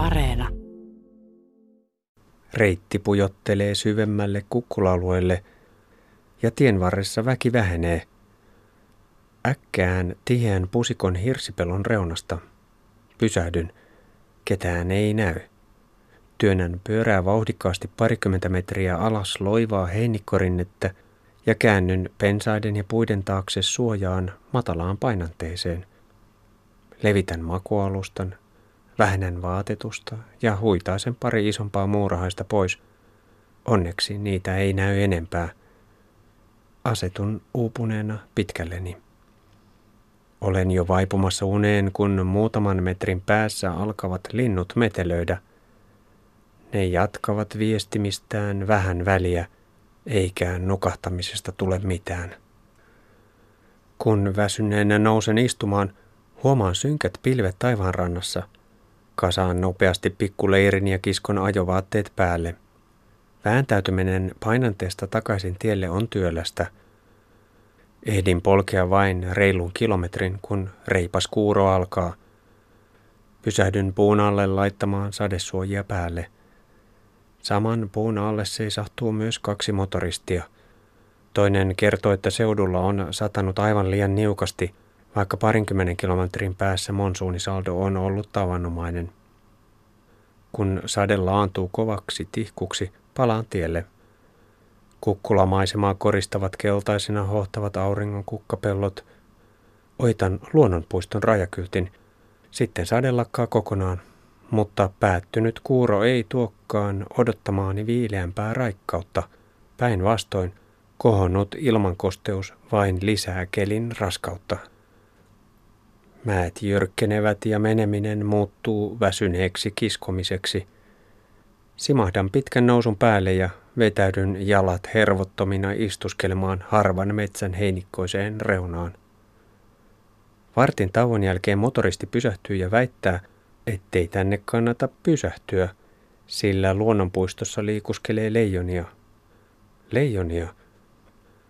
Areena. Reitti pujottelee syvemmälle kukkulalueelle ja tien varressa väki vähenee. Äkkään tiheän pusikon hirsipelon reunasta. Pysähdyn. Ketään ei näy. Työnnän pyörää vauhdikkaasti parikymmentä metriä alas loivaa heinikkorinnettä ja käännyn pensaiden ja puiden taakse suojaan matalaan painanteeseen. Levitän makualustan, vähennän vaatetusta ja huitaisen pari isompaa muurahaista pois. Onneksi niitä ei näy enempää. Asetun uupuneena pitkälleni. Olen jo vaipumassa uneen, kun muutaman metrin päässä alkavat linnut metelöidä. Ne jatkavat viestimistään vähän väliä, eikä nukahtamisesta tule mitään. Kun väsyneenä nousen istumaan, huomaan synkät pilvet taivaanrannassa. Kasaan nopeasti pikkuleirin ja kiskon ajovaatteet päälle. Vääntäytyminen painanteesta takaisin tielle on työlästä – Ehdin polkea vain reilun kilometrin, kun reipas kuuro alkaa. Pysähdyn puun alle laittamaan sadesuojia päälle. Saman puun alle seisahtuu myös kaksi motoristia. Toinen kertoo, että seudulla on satanut aivan liian niukasti, vaikka parinkymmenen kilometrin päässä monsuunisaldo on ollut tavanomainen. Kun sade laantuu kovaksi tihkuksi, palaan tielle – Kukkulamaisemaa koristavat keltaisina hohtavat auringon kukkapellot. Oitan luonnonpuiston rajakyltin. Sitten sade lakkaa kokonaan, mutta päättynyt kuuro ei tuokkaan odottamaani viileämpää raikkautta. Päinvastoin kohonnut ilmankosteus vain lisää kelin raskautta. Määt jyrkkenevät ja meneminen muuttuu väsyneeksi kiskomiseksi. Simahdan pitkän nousun päälle ja vetäydyn jalat hervottomina istuskelemaan harvan metsän heinikkoiseen reunaan. Vartin tauon jälkeen motoristi pysähtyy ja väittää, ettei tänne kannata pysähtyä, sillä luonnonpuistossa liikuskelee leijonia. Leijonia?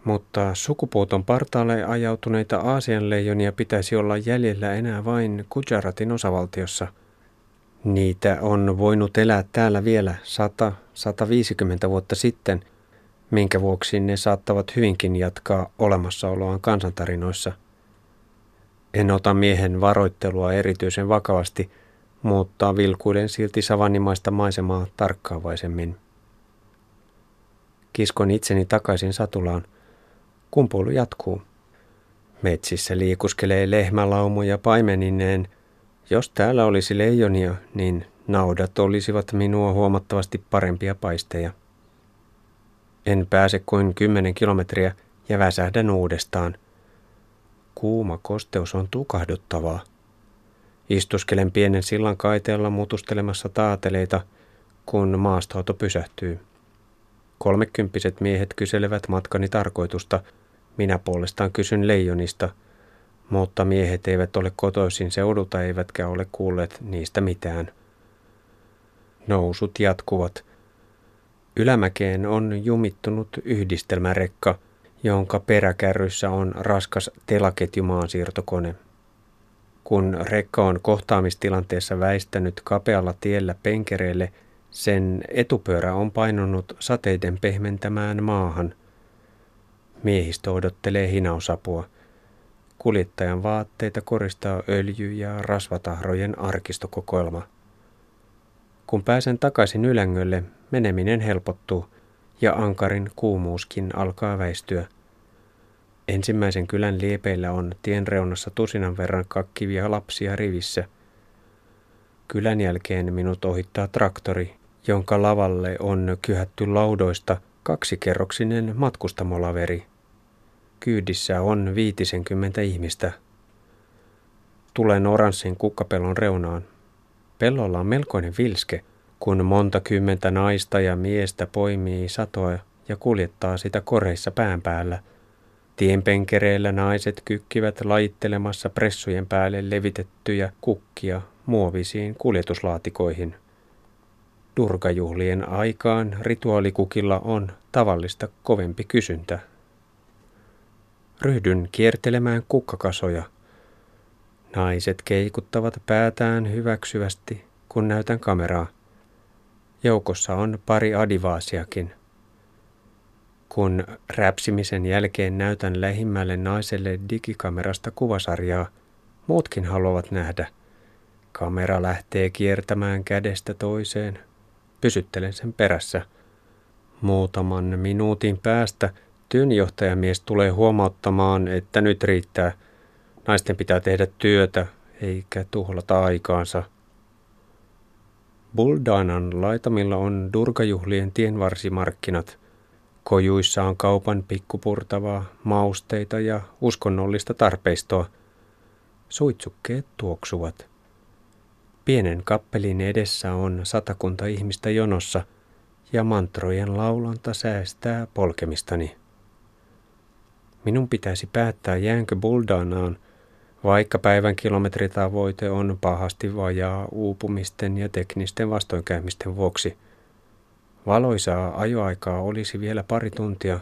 Mutta sukupuuton partaalle ajautuneita Aasian leijonia pitäisi olla jäljellä enää vain Gujaratin osavaltiossa – Niitä on voinut elää täällä vielä 100-150 vuotta sitten, minkä vuoksi ne saattavat hyvinkin jatkaa olemassaoloaan kansantarinoissa. En ota miehen varoittelua erityisen vakavasti, mutta vilkuilen silti savannimaista maisemaa tarkkaavaisemmin. Kiskon itseni takaisin satulaan. Kumpuilu jatkuu. Metsissä liikuskelee lehmälaumoja paimenineen – jos täällä olisi leijonia, niin naudat olisivat minua huomattavasti parempia paisteja. En pääse kuin kymmenen kilometriä ja väsähdän uudestaan. Kuuma kosteus on tukahduttavaa. Istuskelen pienen sillan kaiteella mutustelemassa taateleita, kun maastoauto pysähtyy. Kolmekymppiset miehet kyselevät matkani tarkoitusta. Minä puolestaan kysyn leijonista – mutta miehet eivät ole kotoisin seudulta eivätkä ole kuulleet niistä mitään. Nousut jatkuvat. Ylämäkeen on jumittunut yhdistelmärekka, jonka peräkärryssä on raskas telaketjumaansiirtokone. Kun rekka on kohtaamistilanteessa väistänyt kapealla tiellä penkereelle, sen etupyörä on painunut sateiden pehmentämään maahan. Miehistö odottelee hinausapua – Kuljettajan vaatteita koristaa öljy- ja rasvatahrojen arkistokokoelma. Kun pääsen takaisin Ylängölle, meneminen helpottuu ja Ankarin kuumuuskin alkaa väistyä. Ensimmäisen kylän liepeillä on tien reunassa tusinan verran kakkivia lapsia rivissä. Kylän jälkeen minut ohittaa traktori, jonka lavalle on kyhätty laudoista kaksikerroksinen matkustamolaveri. Kyydissä on viitisenkymmentä ihmistä. Tulen oranssin kukkapellon reunaan. Pellolla on melkoinen vilske, kun monta kymmentä naista ja miestä poimii satoa ja kuljettaa sitä koreissa pään päällä. Tienpenkereillä naiset kykkivät laittelemassa pressujen päälle levitettyjä kukkia muovisiin kuljetuslaatikoihin. Durgajuhlien aikaan rituaalikukilla on tavallista kovempi kysyntä. Ryhdyn kiertelemään kukkakasoja. Naiset keikuttavat päätään hyväksyvästi kun näytän kameraa. Joukossa on pari adivaasiakin. Kun räpsimisen jälkeen näytän lähimmälle naiselle digikamerasta kuvasarjaa, muutkin haluavat nähdä. Kamera lähtee kiertämään kädestä toiseen. Pysyttelen sen perässä. Muutaman minuutin päästä työnjohtajamies tulee huomauttamaan, että nyt riittää. Naisten pitää tehdä työtä, eikä tuhlata aikaansa. Buldanan laitamilla on durgajuhlien tienvarsimarkkinat. Kojuissa on kaupan pikkupurtavaa, mausteita ja uskonnollista tarpeistoa. Suitsukkeet tuoksuvat. Pienen kappelin edessä on satakunta ihmistä jonossa ja mantrojen laulanta säästää polkemistani. Minun pitäisi päättää jäänkö Buldanaan – vaikka päivän kilometritavoite on pahasti vajaa uupumisten ja teknisten vastoinkäymisten vuoksi. Valoisaa ajoaikaa olisi vielä pari tuntia,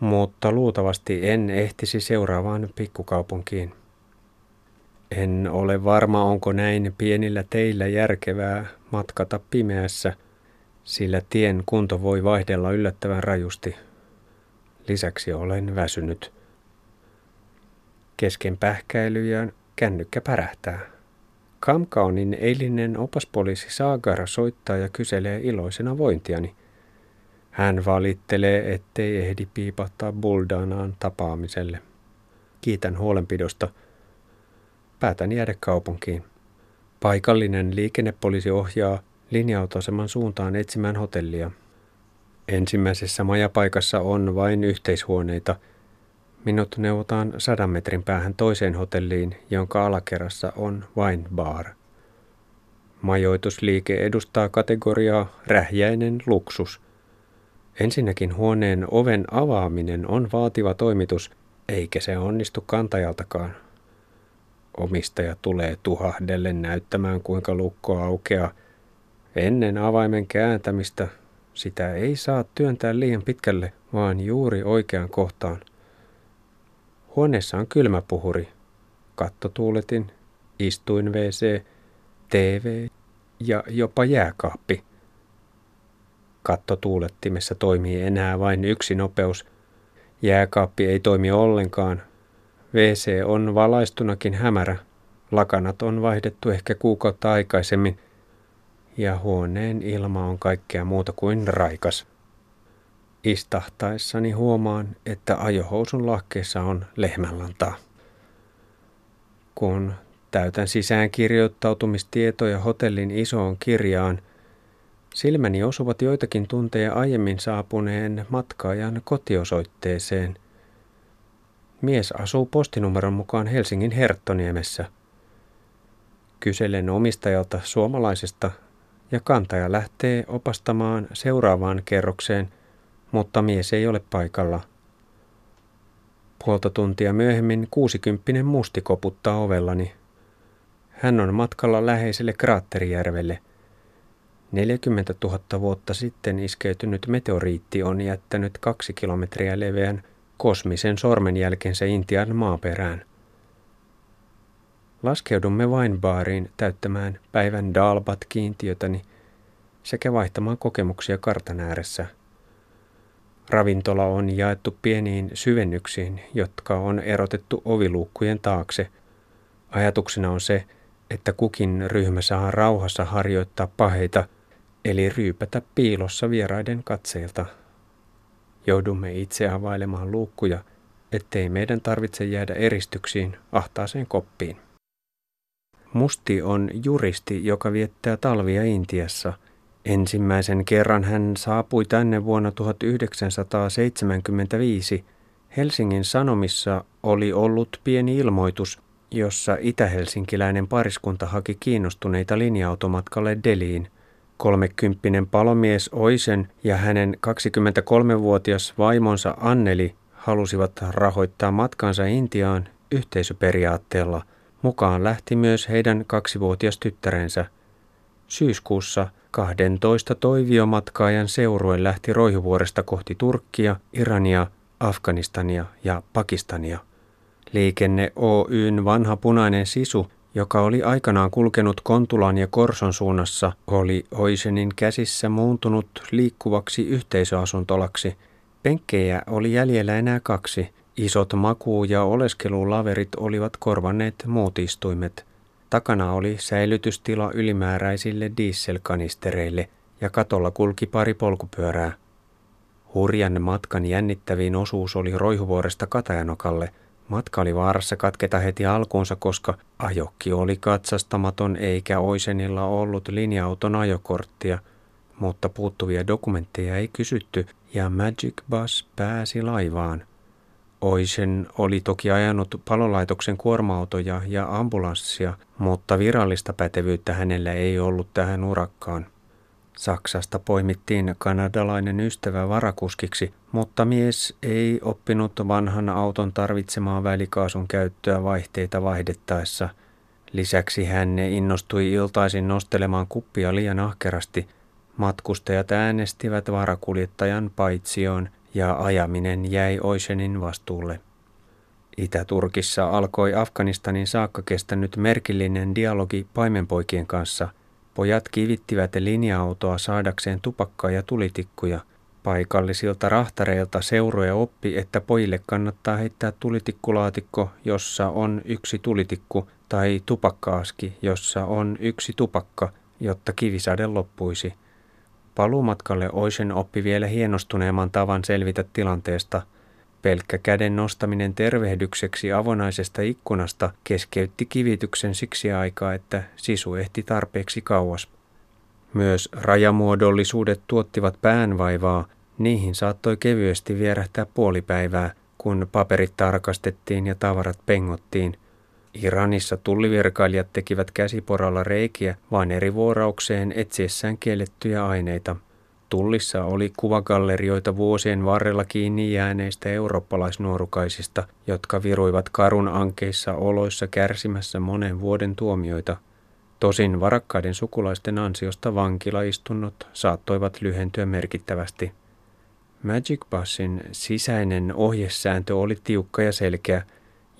mutta luultavasti en ehtisi seuraavaan pikkukaupunkiin. En ole varma, onko näin pienillä teillä järkevää matkata pimeässä, sillä tien kunto voi vaihdella yllättävän rajusti. Lisäksi olen väsynyt. Kesken pähkäilyjään kännykkä pärähtää. Kamkaunin eilinen opaspoliisi Saagara soittaa ja kyselee iloisena vointiani. Hän valittelee, ettei ehdi piipahtaa Buldanaan tapaamiselle. Kiitän huolenpidosta. Päätän jäädä kaupunkiin. Paikallinen liikennepoliisi ohjaa linja-autoaseman suuntaan etsimään hotellia. Ensimmäisessä majapaikassa on vain yhteishuoneita – Minut neuvotaan sadan metrin päähän toiseen hotelliin, jonka alakerrassa on wine bar. Majoitusliike edustaa kategoriaa rähjäinen luksus. Ensinnäkin huoneen oven avaaminen on vaativa toimitus, eikä se onnistu kantajaltakaan. Omistaja tulee tuhahdelle näyttämään, kuinka lukko aukeaa. Ennen avaimen kääntämistä sitä ei saa työntää liian pitkälle, vaan juuri oikeaan kohtaan. Huoneessa on kylmäpuhuri, kattotuuletin, istuin WC, TV ja jopa jääkaappi. Kattotuulettimessa toimii enää vain yksi nopeus. Jääkaappi ei toimi ollenkaan. WC on valaistunakin hämärä. Lakanat on vaihdettu ehkä kuukautta aikaisemmin ja huoneen ilma on kaikkea muuta kuin raikas. Istahtaessani huomaan, että ajohousun lahkeessa on lehmänlantaa. Kun täytän sisään kirjoittautumistietoja hotellin isoon kirjaan, silmäni osuvat joitakin tunteja aiemmin saapuneen matkaajan kotiosoitteeseen. Mies asuu postinumeron mukaan Helsingin Herttoniemessä. Kyselen omistajalta suomalaisesta ja kantaja lähtee opastamaan seuraavaan kerrokseen – mutta mies ei ole paikalla. Puolta tuntia myöhemmin kuusikymppinen musti koputtaa ovellani. Hän on matkalla läheiselle kraatterijärvelle. 40 000 vuotta sitten iskeytynyt meteoriitti on jättänyt kaksi kilometriä leveän kosmisen sormenjälkensä Intian maaperään. Laskeudumme Winebaariin täyttämään päivän Dalbat-kiintiötäni sekä vaihtamaan kokemuksia kartan ääressä – Ravintola on jaettu pieniin syvennyksiin, jotka on erotettu oviluukkujen taakse. Ajatuksena on se, että kukin ryhmä saa rauhassa harjoittaa paheita, eli ryypätä piilossa vieraiden katseilta. Joudumme itse availemaan luukkuja, ettei meidän tarvitse jäädä eristyksiin ahtaaseen koppiin. Musti on juristi, joka viettää talvia Intiassa – Ensimmäisen kerran hän saapui tänne vuonna 1975. Helsingin Sanomissa oli ollut pieni ilmoitus, jossa itähelsinkiläinen pariskunta haki kiinnostuneita linja-automatkalle Deliin. Kolmekymppinen palomies Oisen ja hänen 23-vuotias vaimonsa Anneli halusivat rahoittaa matkansa Intiaan yhteisöperiaatteella. Mukaan lähti myös heidän kaksivuotias tyttärensä. Syyskuussa – 12 toiviomatkaajan seurue lähti Roihuvuoresta kohti Turkkia, Irania, Afganistania ja Pakistania. Liikenne Oyn vanha punainen sisu joka oli aikanaan kulkenut Kontulan ja Korson suunnassa, oli Oisenin käsissä muuntunut liikkuvaksi yhteisöasuntolaksi. Penkkejä oli jäljellä enää kaksi. Isot maku- ja oleskelulaverit olivat korvanneet muut istuimet. Takana oli säilytystila ylimääräisille dieselkanistereille ja katolla kulki pari polkupyörää. Hurjan matkan jännittävin osuus oli Roihuvuoresta Katajanokalle – Matka oli vaarassa katketa heti alkuunsa, koska ajokki oli katsastamaton eikä Oisenilla ollut linja-auton ajokorttia, mutta puuttuvia dokumentteja ei kysytty ja Magic Bus pääsi laivaan. Oisen oli toki ajanut palolaitoksen kuorma-autoja ja ambulanssia, mutta virallista pätevyyttä hänellä ei ollut tähän urakkaan. Saksasta poimittiin kanadalainen ystävä varakuskiksi, mutta mies ei oppinut vanhan auton tarvitsemaa välikaasun käyttöä vaihteita vaihdettaessa. Lisäksi hän innostui iltaisin nostelemaan kuppia liian ahkerasti. Matkustajat äänestivät varakuljettajan paitsioon ja ajaminen jäi Oisenin vastuulle. Itä-Turkissa alkoi Afganistanin saakka kestänyt merkillinen dialogi paimenpoikien kanssa – Pojat kivittivät linja-autoa saadakseen tupakkaa ja tulitikkuja. Paikallisilta rahtareilta seuroja oppi, että pojille kannattaa heittää tulitikkulaatikko, jossa on yksi tulitikku, tai tupakkaaski, jossa on yksi tupakka, jotta kivisade loppuisi. Paluumatkalle Oisen oppi vielä hienostuneemman tavan selvitä tilanteesta – Pelkkä käden nostaminen tervehdykseksi avonaisesta ikkunasta keskeytti kivityksen siksi aikaa, että sisu ehti tarpeeksi kauas. Myös rajamuodollisuudet tuottivat päänvaivaa, niihin saattoi kevyesti vierähtää puolipäivää, kun paperit tarkastettiin ja tavarat pengottiin. Iranissa tullivirkailijat tekivät käsiporalla reikiä vain eri vuoraukseen etsiessään kiellettyjä aineita – Tullissa oli kuvagallerioita vuosien varrella kiinni jääneistä eurooppalaisnuorukaisista, jotka viruivat karun ankeissa oloissa kärsimässä monen vuoden tuomioita. Tosin varakkaiden sukulaisten ansiosta vankilaistunnot saattoivat lyhentyä merkittävästi. Magic Bussin sisäinen ohjesääntö oli tiukka ja selkeä.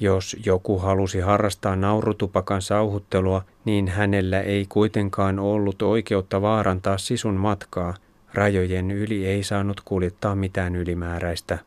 Jos joku halusi harrastaa naurutupakan sauhuttelua, niin hänellä ei kuitenkaan ollut oikeutta vaarantaa sisun matkaa – Rajojen yli ei saanut kuljettaa mitään ylimääräistä.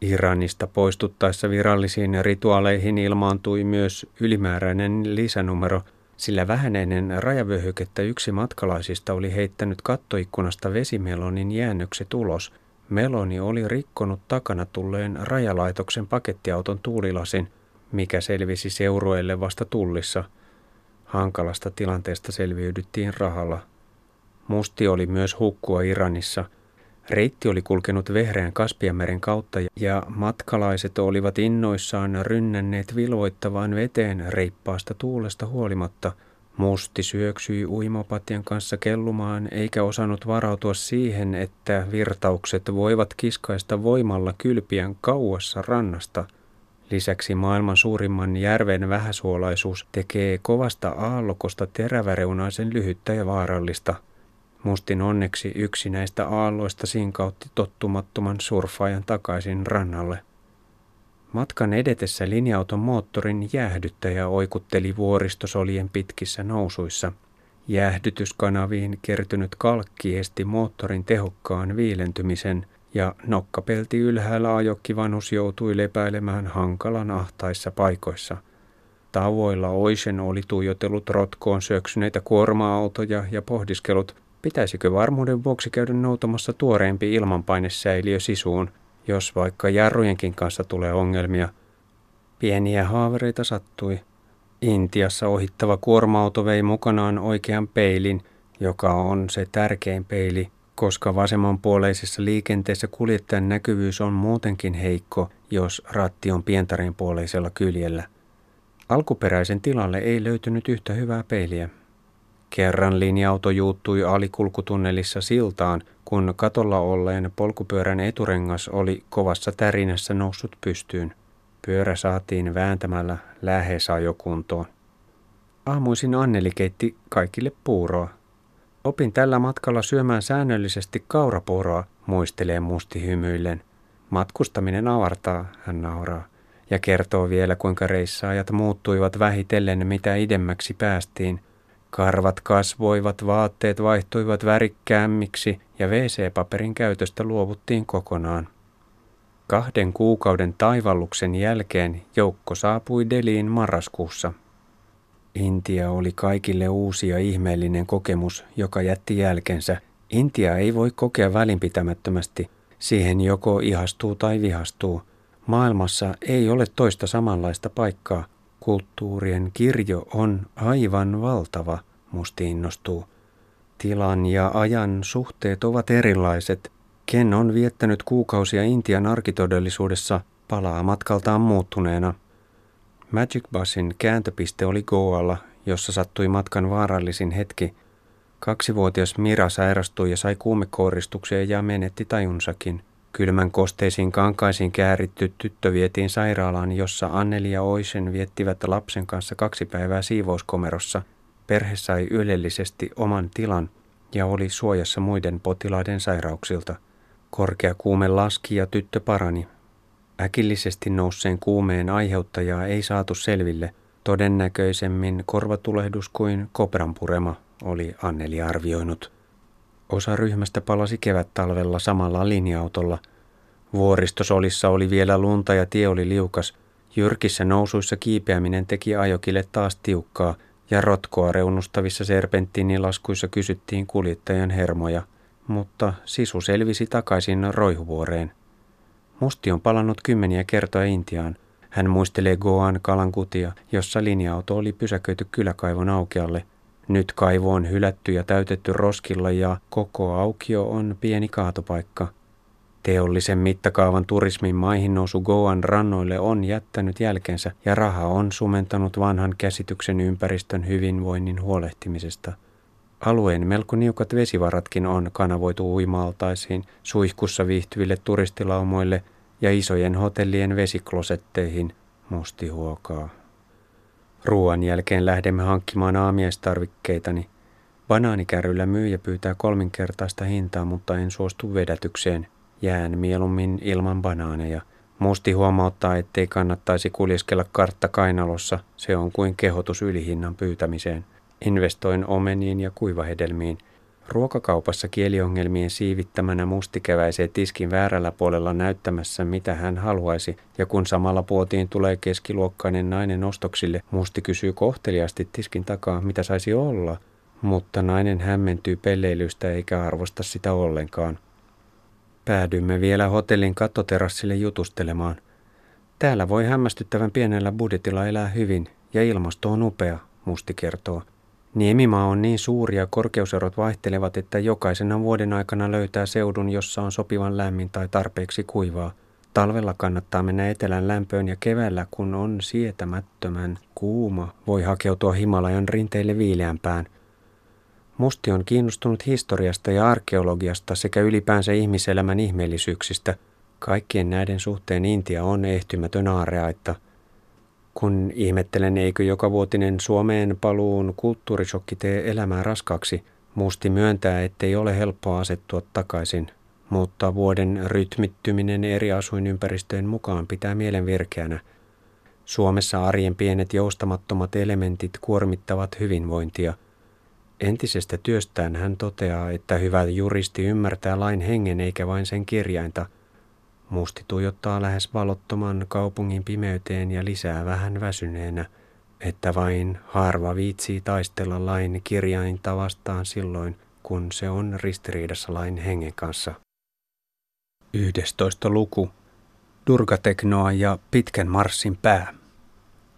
Iranista poistuttaessa virallisiin rituaaleihin ilmaantui myös ylimääräinen lisänumero, sillä vähäneinen rajavyöhykettä yksi matkalaisista oli heittänyt kattoikkunasta vesimelonin jäännökset ulos. Meloni oli rikkonut takana tulleen rajalaitoksen pakettiauton tuulilasin, mikä selvisi seurueelle vasta tullissa. Hankalasta tilanteesta selviydyttiin rahalla. Musti oli myös hukkua Iranissa. Reitti oli kulkenut vehreän Kaspiameren kautta ja matkalaiset olivat innoissaan rynnänneet vilvoittavaan veteen reippaasta tuulesta huolimatta. Musti syöksyi uimopatjan kanssa kellumaan eikä osannut varautua siihen, että virtaukset voivat kiskaista voimalla kylpiän kauassa rannasta. Lisäksi maailman suurimman järven vähäsuolaisuus tekee kovasta aallokosta teräväreunaisen lyhyttä ja vaarallista – Mustin onneksi yksi näistä aalloista sinkautti tottumattoman surfaajan takaisin rannalle. Matkan edetessä linja-auton moottorin jäähdyttäjä oikutteli vuoristosolien pitkissä nousuissa. Jäähdytyskanaviin kertynyt kalkki esti moottorin tehokkaan viilentymisen ja nokkapelti ylhäällä ajokkivanus joutui lepäilemään hankalan ahtaissa paikoissa – Tavoilla Oisen oli tuijotellut rotkoon syöksyneitä kuorma-autoja ja pohdiskellut, Pitäisikö varmuuden vuoksi käydä noutamassa tuoreempi ilmanpainesäiliö sisuun, jos vaikka jarrujenkin kanssa tulee ongelmia? Pieniä haavereita sattui. Intiassa ohittava kuorma-auto vei mukanaan oikean peilin, joka on se tärkein peili, koska vasemmanpuoleisessa liikenteessä kuljettajan näkyvyys on muutenkin heikko, jos ratti on pientarin puoleisella kyljellä. Alkuperäisen tilalle ei löytynyt yhtä hyvää peiliä. Kerran linja-auto juuttui alikulkutunnelissa siltaan, kun katolla olleen polkupyörän eturengas oli kovassa tärinässä noussut pystyyn. Pyörä saatiin vääntämällä lähes ajokuntoon. Aamuisin Anneli keitti kaikille puuroa. Opin tällä matkalla syömään säännöllisesti kaurapuuroa, muistelee musti hymyillen. Matkustaminen avartaa, hän nauraa. ja kertoo vielä, kuinka reissaajat muuttuivat vähitellen mitä idemmäksi päästiin. Karvat kasvoivat, vaatteet vaihtuivat värikkäämmiksi ja WC-paperin käytöstä luovuttiin kokonaan. Kahden kuukauden taivalluksen jälkeen joukko saapui Deliin marraskuussa. Intia oli kaikille uusi ja ihmeellinen kokemus, joka jätti jälkensä. Intia ei voi kokea välinpitämättömästi. Siihen joko ihastuu tai vihastuu. Maailmassa ei ole toista samanlaista paikkaa. Kulttuurien kirjo on aivan valtava, musti innostuu. Tilan ja ajan suhteet ovat erilaiset. Ken on viettänyt kuukausia Intian arkitodellisuudessa, palaa matkaltaan muuttuneena. Magic Busin kääntöpiste oli Goalla, jossa sattui matkan vaarallisin hetki. Kaksivuotias Mira sairastui ja sai kuumekouristuksia ja menetti tajunsakin. Kylmän kosteisiin kankaisiin kääritty tyttö vietiin sairaalaan, jossa Anneli ja Oisen viettivät lapsen kanssa kaksi päivää siivouskomerossa. Perhe sai ylellisesti oman tilan ja oli suojassa muiden potilaiden sairauksilta. Korkea kuume laski ja tyttö parani. Äkillisesti nousseen kuumeen aiheuttajaa ei saatu selville. Todennäköisemmin korvatulehdus kuin kopranpurema, oli Anneli arvioinut. Osa ryhmästä palasi kevät-talvella samalla linja-autolla. Vuoristosolissa oli vielä lunta ja tie oli liukas. Jyrkissä nousuissa kiipeäminen teki ajokille taas tiukkaa ja rotkoa reunustavissa serpenttiinilaskuissa kysyttiin kuljettajan hermoja, mutta sisu selvisi takaisin roihuvuoreen. Musti on palannut kymmeniä kertoja Intiaan. Hän muistelee Goan kalankutia, jossa linja-auto oli pysäköity kyläkaivon aukealle. Nyt kaivo on hylätty ja täytetty roskilla ja koko aukio on pieni kaatopaikka. Teollisen mittakaavan turismin maihin nousu Goan rannoille on jättänyt jälkensä ja raha on sumentanut vanhan käsityksen ympäristön hyvinvoinnin huolehtimisesta. Alueen melko niukat vesivaratkin on kanavoitu uimaaltaisiin, suihkussa viihtyville turistilaumoille ja isojen hotellien vesiklosetteihin, musti huokaa. Ruoan jälkeen lähdemme hankkimaan aamiaistarvikkeitani. Banaanikärryllä myyjä pyytää kolminkertaista hintaa, mutta en suostu vedätykseen. Jään mieluummin ilman banaaneja. Musti huomauttaa, ettei kannattaisi kuljeskella kartta kainalossa. Se on kuin kehotus ylihinnan pyytämiseen. Investoin omeniin ja kuivahedelmiin – Ruokakaupassa kieliongelmien siivittämänä musti käväisee tiskin väärällä puolella näyttämässä, mitä hän haluaisi, ja kun samalla puotiin tulee keskiluokkainen nainen ostoksille, musti kysyy kohteliasti tiskin takaa, mitä saisi olla, mutta nainen hämmentyy pelleilystä eikä arvosta sitä ollenkaan. Päädymme vielä hotellin kattoterassille jutustelemaan. Täällä voi hämmästyttävän pienellä budjetilla elää hyvin, ja ilmasto on upea, musti kertoo. Niemimaa on niin suuri ja korkeuserot vaihtelevat, että jokaisena vuoden aikana löytää seudun, jossa on sopivan lämmin tai tarpeeksi kuivaa. Talvella kannattaa mennä etelän lämpöön ja keväällä, kun on sietämättömän kuuma, voi hakeutua Himalajan rinteille viileämpään. Musti on kiinnostunut historiasta ja arkeologiasta sekä ylipäänsä ihmiselämän ihmeellisyyksistä. Kaikkien näiden suhteen Intia on ehtymätön aareaitta – kun ihmettelen, eikö joka vuotinen Suomeen paluun kulttuurisokki tee elämää raskaaksi, musti myöntää, ettei ole helppoa asettua takaisin, mutta vuoden rytmittyminen eri asuinympäristöjen mukaan pitää mielen virkeänä. Suomessa arjen pienet joustamattomat elementit kuormittavat hyvinvointia. Entisestä työstään hän toteaa, että hyvä juristi ymmärtää lain hengen eikä vain sen kirjainta – Musti tuijottaa lähes valottoman kaupungin pimeyteen ja lisää vähän väsyneenä, että vain harva viitsii taistella lain kirjainta vastaan silloin, kun se on ristiriidassa lain hengen kanssa. 11. luku. Durgateknoa ja pitkän marssin pää.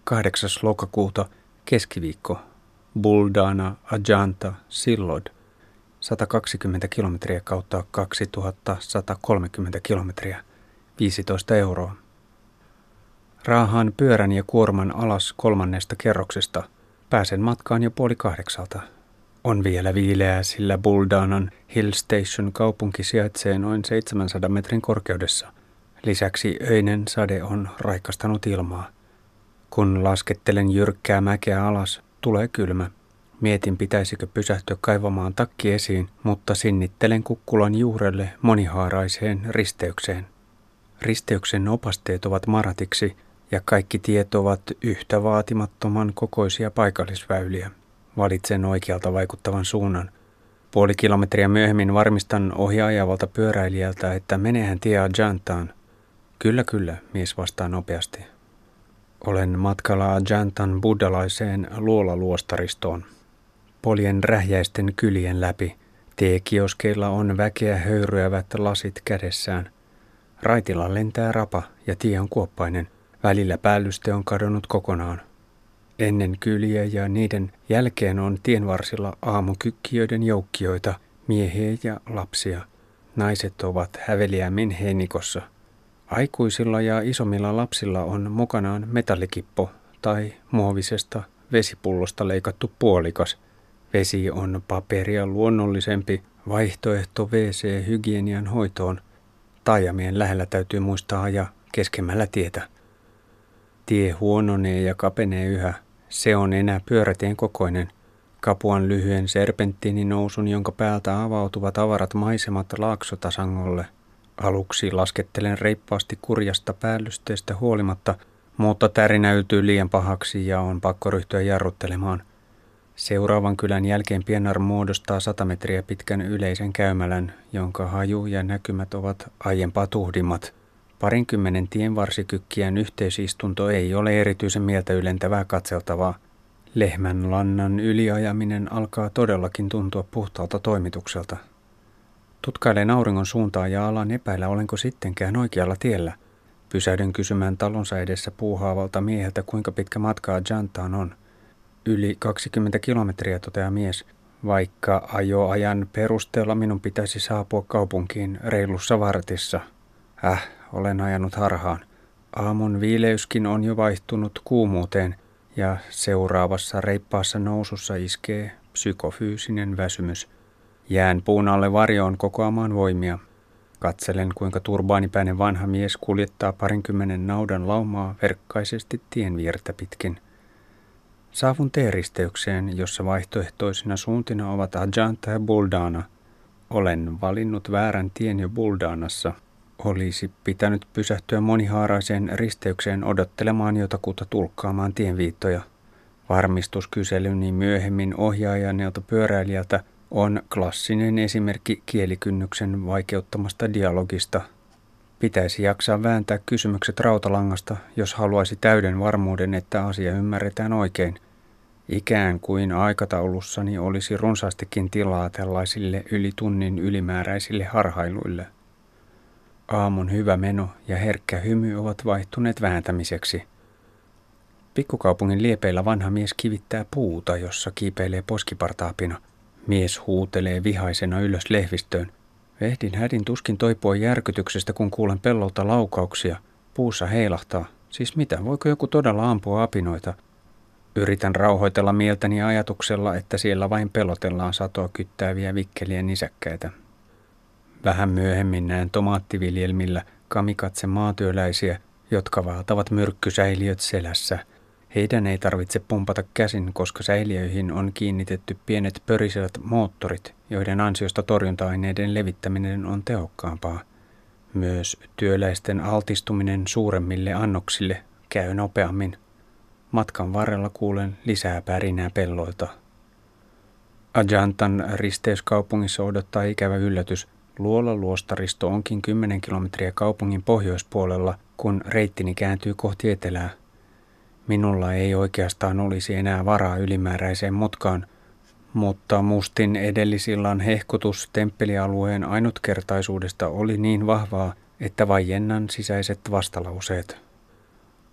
8. lokakuuta, keskiviikko. Buldana, Ajanta, Sillod. 120 kilometriä kautta 2130 kilometriä. 15 euroa. Raahaan pyörän ja kuorman alas kolmannesta kerroksesta. Pääsen matkaan jo puoli kahdeksalta. On vielä viileää, sillä Buldanan Hill Station kaupunki sijaitsee noin 700 metrin korkeudessa. Lisäksi öinen sade on raikastanut ilmaa. Kun laskettelen jyrkkää mäkeä alas, tulee kylmä. Mietin, pitäisikö pysähtyä kaivamaan takki esiin, mutta sinnittelen kukkulan juurelle monihaaraiseen risteykseen. Risteyksen opasteet ovat maratiksi ja kaikki tiet ovat yhtä vaatimattoman kokoisia paikallisväyliä. Valitsen oikealta vaikuttavan suunnan. Puoli kilometriä myöhemmin varmistan ohjaajavalta pyöräilijältä, että menehän tie Ajantaan. Kyllä, kyllä, mies vastaa nopeasti. Olen matkalla Ajantan buddalaiseen luolaluostaristoon. Poljen rähjäisten kylien läpi. Tiekioskeilla on väkeä höyryävät lasit kädessään. Raitilla lentää rapa ja tie on kuoppainen. Välillä päällyste on kadonnut kokonaan. Ennen kyliä ja niiden jälkeen on tienvarsilla aamukykkiöiden joukkioita, miehiä ja lapsia. Naiset ovat häveliämmin heinikossa. Aikuisilla ja isommilla lapsilla on mukanaan metallikippo tai muovisesta vesipullosta leikattu puolikas. Vesi on paperia luonnollisempi vaihtoehto WC-hygienian hoitoon. Taajamien lähellä täytyy muistaa ajaa keskemmällä tietä. Tie huononee ja kapenee yhä. Se on enää pyörätien kokoinen. Kapuan lyhyen serpenttiinin nousun, jonka päältä avautuvat avarat maisemat laaksotasangolle. Aluksi laskettelen reippaasti kurjasta päällysteestä huolimatta, mutta tärinä yltyy liian pahaksi ja on pakko ryhtyä jarruttelemaan. Seuraavan kylän jälkeen Pienar muodostaa sata metriä pitkän yleisen käymälän, jonka haju ja näkymät ovat aiempaa tuhdimmat – Parinkymmenen tienvarsikykkien yhteisistunto ei ole erityisen mieltä ylentävää katseltavaa. Lehmän lannan yliajaminen alkaa todellakin tuntua puhtaalta toimitukselta. Tutkailen auringon suuntaa ja alan epäillä, olenko sittenkään oikealla tiellä. Pysähdyn kysymään talonsa edessä puuhaavalta mieheltä, kuinka pitkä matkaa Jantaan on. Yli 20 kilometriä, toteaa mies, vaikka ajoajan perusteella minun pitäisi saapua kaupunkiin reilussa vartissa. Äh, olen ajanut harhaan. Aamun viileyskin on jo vaihtunut kuumuuteen ja seuraavassa reippaassa nousussa iskee psykofyysinen väsymys. Jään puun alle varjoon kokoamaan voimia. Katselen, kuinka turbaanipäinen vanha mies kuljettaa parinkymmenen naudan laumaa verkkaisesti tien viertä pitkin. Saavun teeristeykseen, jossa vaihtoehtoisina suuntina ovat Ajanta ja Buldana. Olen valinnut väärän tien jo Buldanassa – olisi pitänyt pysähtyä monihaaraiseen risteykseen odottelemaan jotakuta tulkkaamaan tienviittoja. Varmistuskyselyni myöhemmin ohjaajaneelta pyöräilijältä on klassinen esimerkki kielikynnyksen vaikeuttamasta dialogista. Pitäisi jaksaa vääntää kysymykset rautalangasta, jos haluaisi täyden varmuuden, että asia ymmärretään oikein. Ikään kuin aikataulussani olisi runsaastikin tilaa tällaisille yli tunnin ylimääräisille harhailuille. Aamun hyvä meno ja herkkä hymy ovat vaihtuneet vääntämiseksi. Pikkukaupungin liepeillä vanha mies kivittää puuta, jossa kiipeilee poskipartaapina. Mies huutelee vihaisena ylös lehvistöön. Vehdin hädin tuskin toipua järkytyksestä, kun kuulen pellolta laukauksia. Puussa heilahtaa. Siis mitä, voiko joku todella ampua apinoita? Yritän rauhoitella mieltäni ajatuksella, että siellä vain pelotellaan satoa kyttääviä vikkelien nisäkkäitä. Vähän myöhemmin näen tomaattiviljelmillä kamikatse maatyöläisiä, jotka vaatavat myrkkysäiliöt selässä. Heidän ei tarvitse pumpata käsin, koska säiliöihin on kiinnitetty pienet pörisevät moottorit, joiden ansiosta torjunta-aineiden levittäminen on tehokkaampaa. Myös työläisten altistuminen suuremmille annoksille käy nopeammin. Matkan varrella kuulen lisää pärinää pelloilta. Ajantan risteyskaupungissa odottaa ikävä yllätys – Luola-luostaristo onkin 10 kilometriä kaupungin pohjoispuolella, kun reittini kääntyy kohti etelää. Minulla ei oikeastaan olisi enää varaa ylimääräiseen mutkaan, mutta mustin edellisillan hehkutus temppelialueen ainutkertaisuudesta oli niin vahvaa, että vaiennan sisäiset vastalauseet.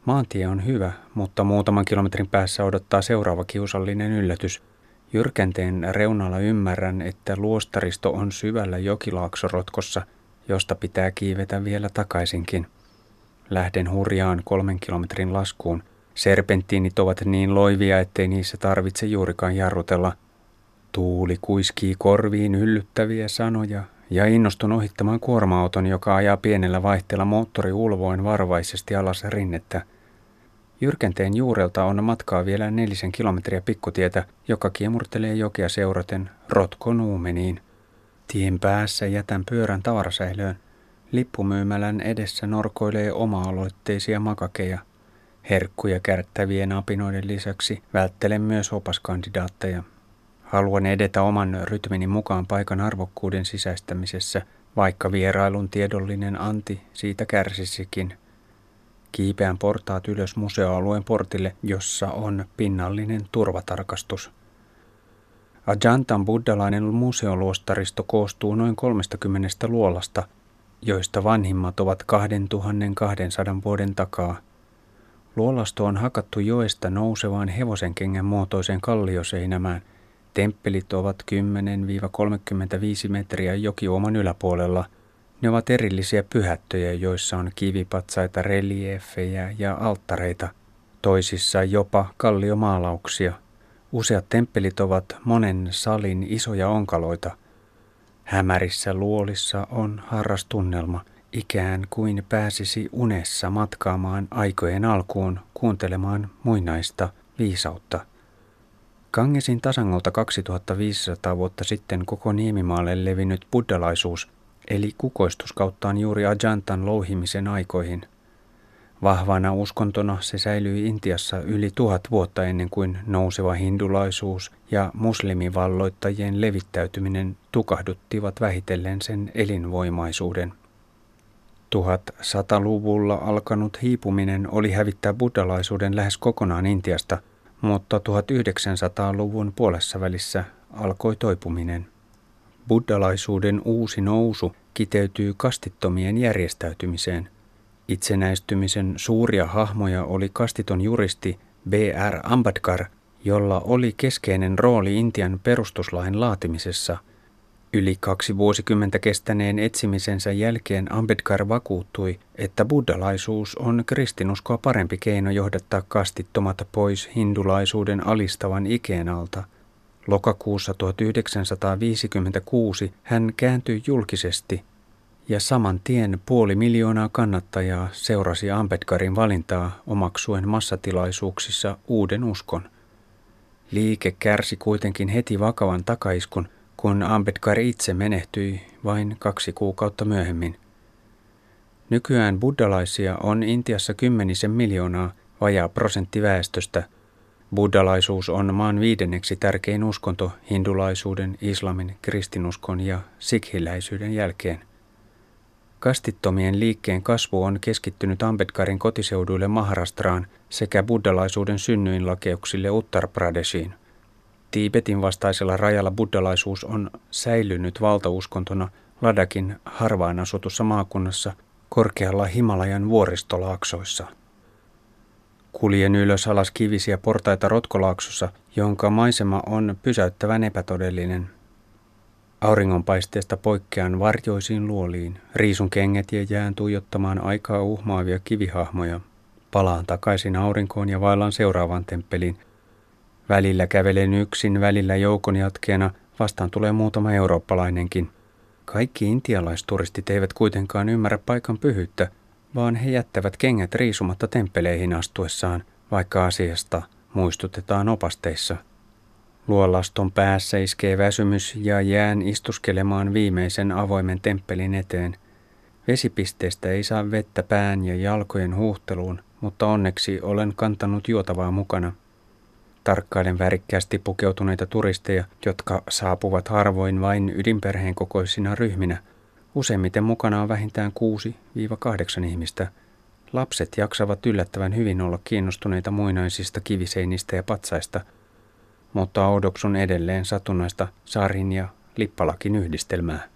Maantie on hyvä, mutta muutaman kilometrin päässä odottaa seuraava kiusallinen yllätys – Jyrkänteen reunalla ymmärrän, että luostaristo on syvällä jokilaaksorotkossa, josta pitää kiivetä vielä takaisinkin. Lähden hurjaan kolmen kilometrin laskuun. Serpenttiinit ovat niin loivia, ettei niissä tarvitse juurikaan jarrutella. Tuuli kuiskii korviin yllyttäviä sanoja ja innostun ohittamaan kuorma-auton, joka ajaa pienellä vaihteella moottori ulvoin varovaisesti alas rinnettä – Jyrkänteen juurelta on matkaa vielä nelisen kilometriä pikkutietä, joka kiemurtelee jokea seuraten Rotkonuumeniin. Tien päässä jätän pyörän tavarasäilöön. Lippumyymälän edessä norkoilee oma-aloitteisia makakeja. Herkkuja kärttävien apinoiden lisäksi välttelen myös opaskandidaatteja. Haluan edetä oman rytmini mukaan paikan arvokkuuden sisäistämisessä, vaikka vierailun tiedollinen anti siitä kärsisikin. Kiipeän portaat ylös museoalueen portille, jossa on pinnallinen turvatarkastus. Ajantan buddalainen museoluostaristo koostuu noin 30 luolasta, joista vanhimmat ovat 2200 vuoden takaa. Luolasto on hakattu joesta nousevaan hevosenkengän muotoiseen kallioseinämään. Temppelit ovat 10-35 metriä jokioman yläpuolella. Ne ovat erillisiä pyhättöjä, joissa on kivipatsaita, reliefejä ja alttareita, toisissa jopa kalliomaalauksia. Useat temppelit ovat monen salin isoja onkaloita. Hämärissä luolissa on harrastunnelma, ikään kuin pääsisi unessa matkaamaan aikojen alkuun kuuntelemaan muinaista viisautta. Kangesin tasangolta 2500 vuotta sitten koko Niemimaalle levinnyt buddalaisuus eli kukoistus kauttaan juuri Ajantan louhimisen aikoihin. Vahvana uskontona se säilyi Intiassa yli tuhat vuotta ennen kuin nouseva hindulaisuus ja muslimivalloittajien levittäytyminen tukahduttivat vähitellen sen elinvoimaisuuden. 1100-luvulla alkanut hiipuminen oli hävittää buddalaisuuden lähes kokonaan Intiasta, mutta 1900-luvun puolessa välissä alkoi toipuminen. Buddalaisuuden uusi nousu kiteytyy kastittomien järjestäytymiseen. Itsenäistymisen suuria hahmoja oli kastiton juristi B.R. Ambedkar, jolla oli keskeinen rooli Intian perustuslain laatimisessa. Yli kaksi vuosikymmentä kestäneen etsimisensä jälkeen Ambedkar vakuuttui, että buddalaisuus on kristinuskoa parempi keino johdattaa kastittomat pois hindulaisuuden alistavan ikeen alta – Lokakuussa 1956 hän kääntyi julkisesti ja saman tien puoli miljoonaa kannattajaa seurasi Ambedkarin valintaa omaksuen massatilaisuuksissa uuden uskon. Liike kärsi kuitenkin heti vakavan takaiskun, kun Ambedkar itse menehtyi vain kaksi kuukautta myöhemmin. Nykyään buddalaisia on Intiassa kymmenisen miljoonaa, vajaa prosentti väestöstä – Buddhalaisuus on maan viidenneksi tärkein uskonto hindulaisuuden, islamin, kristinuskon ja sikhiläisyyden jälkeen. Kastittomien liikkeen kasvu on keskittynyt Ambedkarin kotiseuduille Maharastraan sekä buddhalaisuuden synnyinlakeuksille Uttar Pradeshiin. Tiibetin vastaisella rajalla buddhalaisuus on säilynyt valtauskontona Ladakin harvaan asutussa maakunnassa korkealla Himalajan vuoristolaaksoissa – Kuljen ylös alas kivisiä portaita Rotkolaaksossa, jonka maisema on pysäyttävän epätodellinen. Auringonpaisteesta poikkean varjoisiin luoliin, riisun kengät ja jään tuijottamaan aikaa uhmaavia kivihahmoja. Palaan takaisin aurinkoon ja vaellan seuraavaan temppeliin. Välillä kävelen yksin, välillä joukon jatkeena, vastaan tulee muutama eurooppalainenkin. Kaikki intialaisturistit eivät kuitenkaan ymmärrä paikan pyhyyttä – vaan he jättävät kengät riisumatta temppeleihin astuessaan, vaikka asiasta muistutetaan opasteissa. Luolaston päässä iskee väsymys ja jään istuskelemaan viimeisen avoimen temppelin eteen. Vesipisteestä ei saa vettä pään ja jalkojen huuhteluun, mutta onneksi olen kantanut juotavaa mukana. Tarkkailen värikkäästi pukeutuneita turisteja, jotka saapuvat harvoin vain ydinperheen kokoisina ryhminä – Useimmiten mukana on vähintään 6-8 ihmistä. Lapset jaksavat yllättävän hyvin olla kiinnostuneita muinaisista kiviseinistä ja patsaista, mutta oudoksun edelleen satunnaista sarin ja lippalakin yhdistelmää.